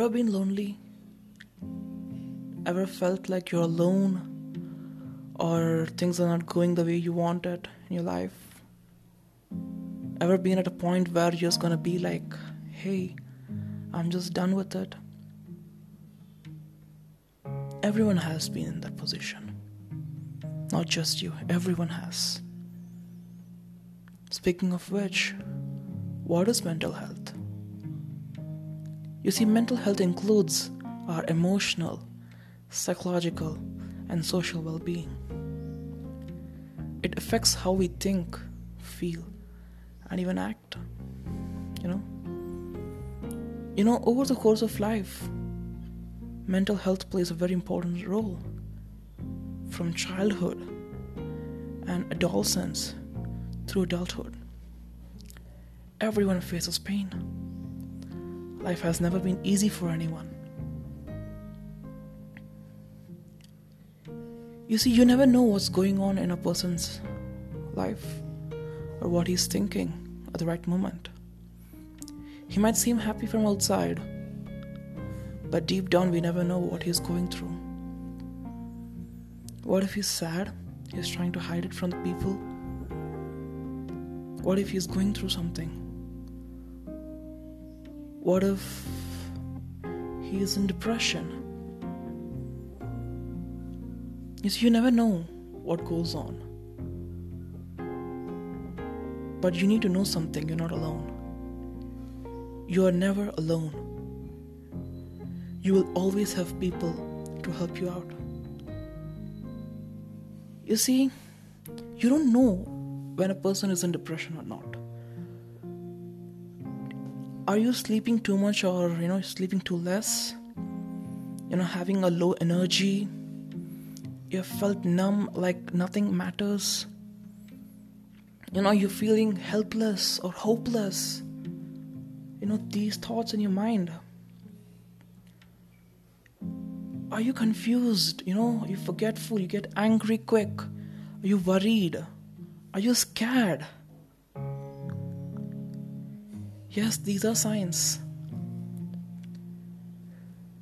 Ever been lonely? Ever felt like you're alone or things are not going the way you want it in your life? Ever been at a point where you're just gonna be like, hey, I'm just done with it? Everyone has been in that position. Not just you, everyone has. Speaking of which, what is mental health? You see, mental health includes our emotional, psychological, and social well being. It affects how we think, feel, and even act. You know? You know, over the course of life, mental health plays a very important role. From childhood and adolescence through adulthood. Everyone faces pain. Life has never been easy for anyone. You see, you never know what's going on in a person's life or what he's thinking at the right moment. He might seem happy from outside, but deep down, we never know what he's going through. What if he's sad? He's trying to hide it from the people. What if he's going through something? What if he is in depression? You see, you never know what goes on. But you need to know something you're not alone. You are never alone. You will always have people to help you out. You see, you don't know when a person is in depression or not. Are you sleeping too much or you know sleeping too less? You know, having a low energy. You felt numb like nothing matters. You know, you're feeling helpless or hopeless. You know, these thoughts in your mind. Are you confused? You know, you forgetful? You get angry quick? Are you worried? Are you scared? Yes, these are signs.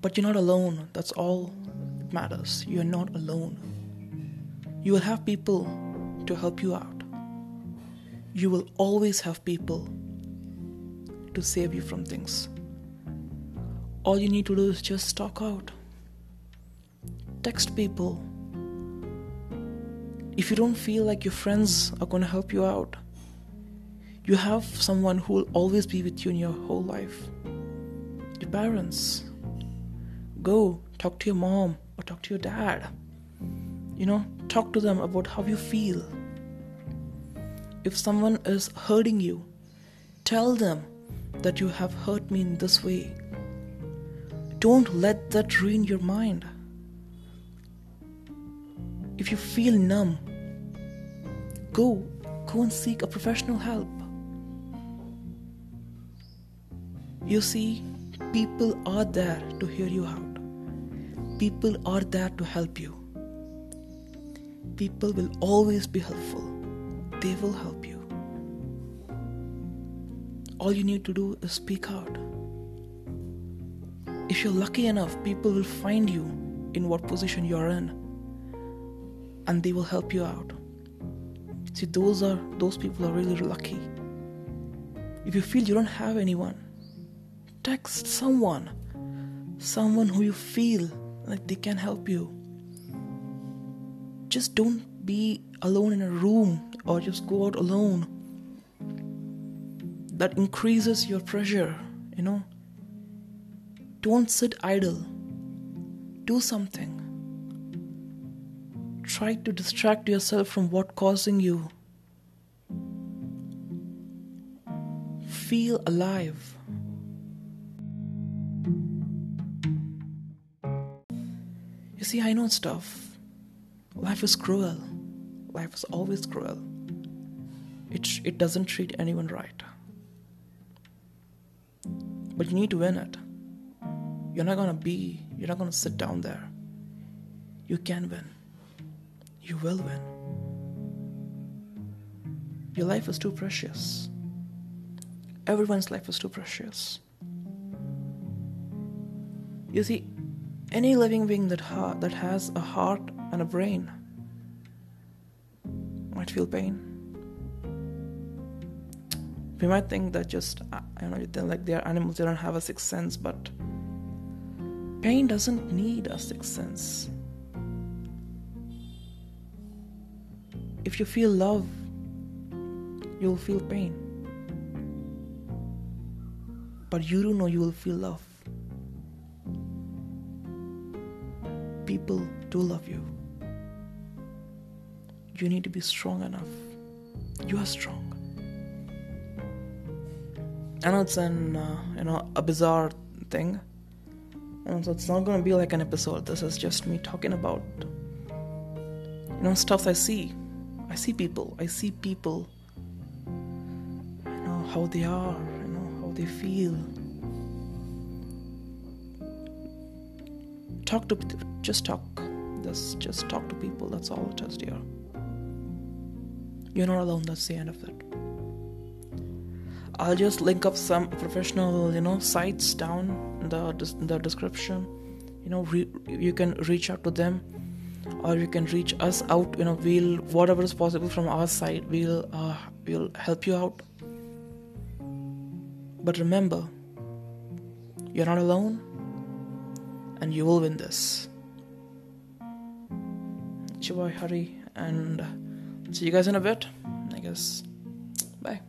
But you're not alone. That's all that matters. You're not alone. You will have people to help you out. You will always have people to save you from things. All you need to do is just talk out. Text people if you don't feel like your friends are going to help you out, you have someone who will always be with you in your whole life. Your parents. Go talk to your mom or talk to your dad. You know, talk to them about how you feel. If someone is hurting you, tell them that you have hurt me in this way. Don't let that ruin your mind. If you feel numb, go go and seek a professional help you see people are there to hear you out. People are there to help you. People will always be helpful. They will help you. All you need to do is speak out. If you're lucky enough people will find you in what position you're in and they will help you out. See, those are those people are really lucky. If you feel you don't have anyone, text someone, someone who you feel like they can help you. Just don't be alone in a room or just go out alone. That increases your pressure, you know. Don't sit idle. Do something try to distract yourself from what causing you. Feel alive. See, I know stuff. Life is cruel. Life is always cruel. It, it doesn't treat anyone right. But you need to win it. You're not gonna be, you're not gonna sit down there. You can win you will win. Your life is too precious. Everyone's life is too precious. You see, any living being that ha- that has a heart and a brain might feel pain. We might think that just uh, you know like they're animals, they don't have a sixth sense, but pain doesn't need a sixth sense. If you feel love, you'll feel pain. But you do know you will feel love. People do love you. You need to be strong enough. You are strong. I know it's an uh, you know a bizarre thing, and so it's not gonna be like an episode. This is just me talking about you know stuff I see. I see people. I see people. You know how they are. You know how they feel. Talk to just talk. Just just talk to people. That's all it is, dear. You're not alone. That's the end of it. I'll just link up some professional, you know, sites down in the the description. You know, re- you can reach out to them, or you can reach us out. You know, we'll whatever is possible from our side, we'll uh, we'll help you out. But remember, you're not alone, and you will win this. Chiboy Hari, and see you guys in a bit. I guess. Bye.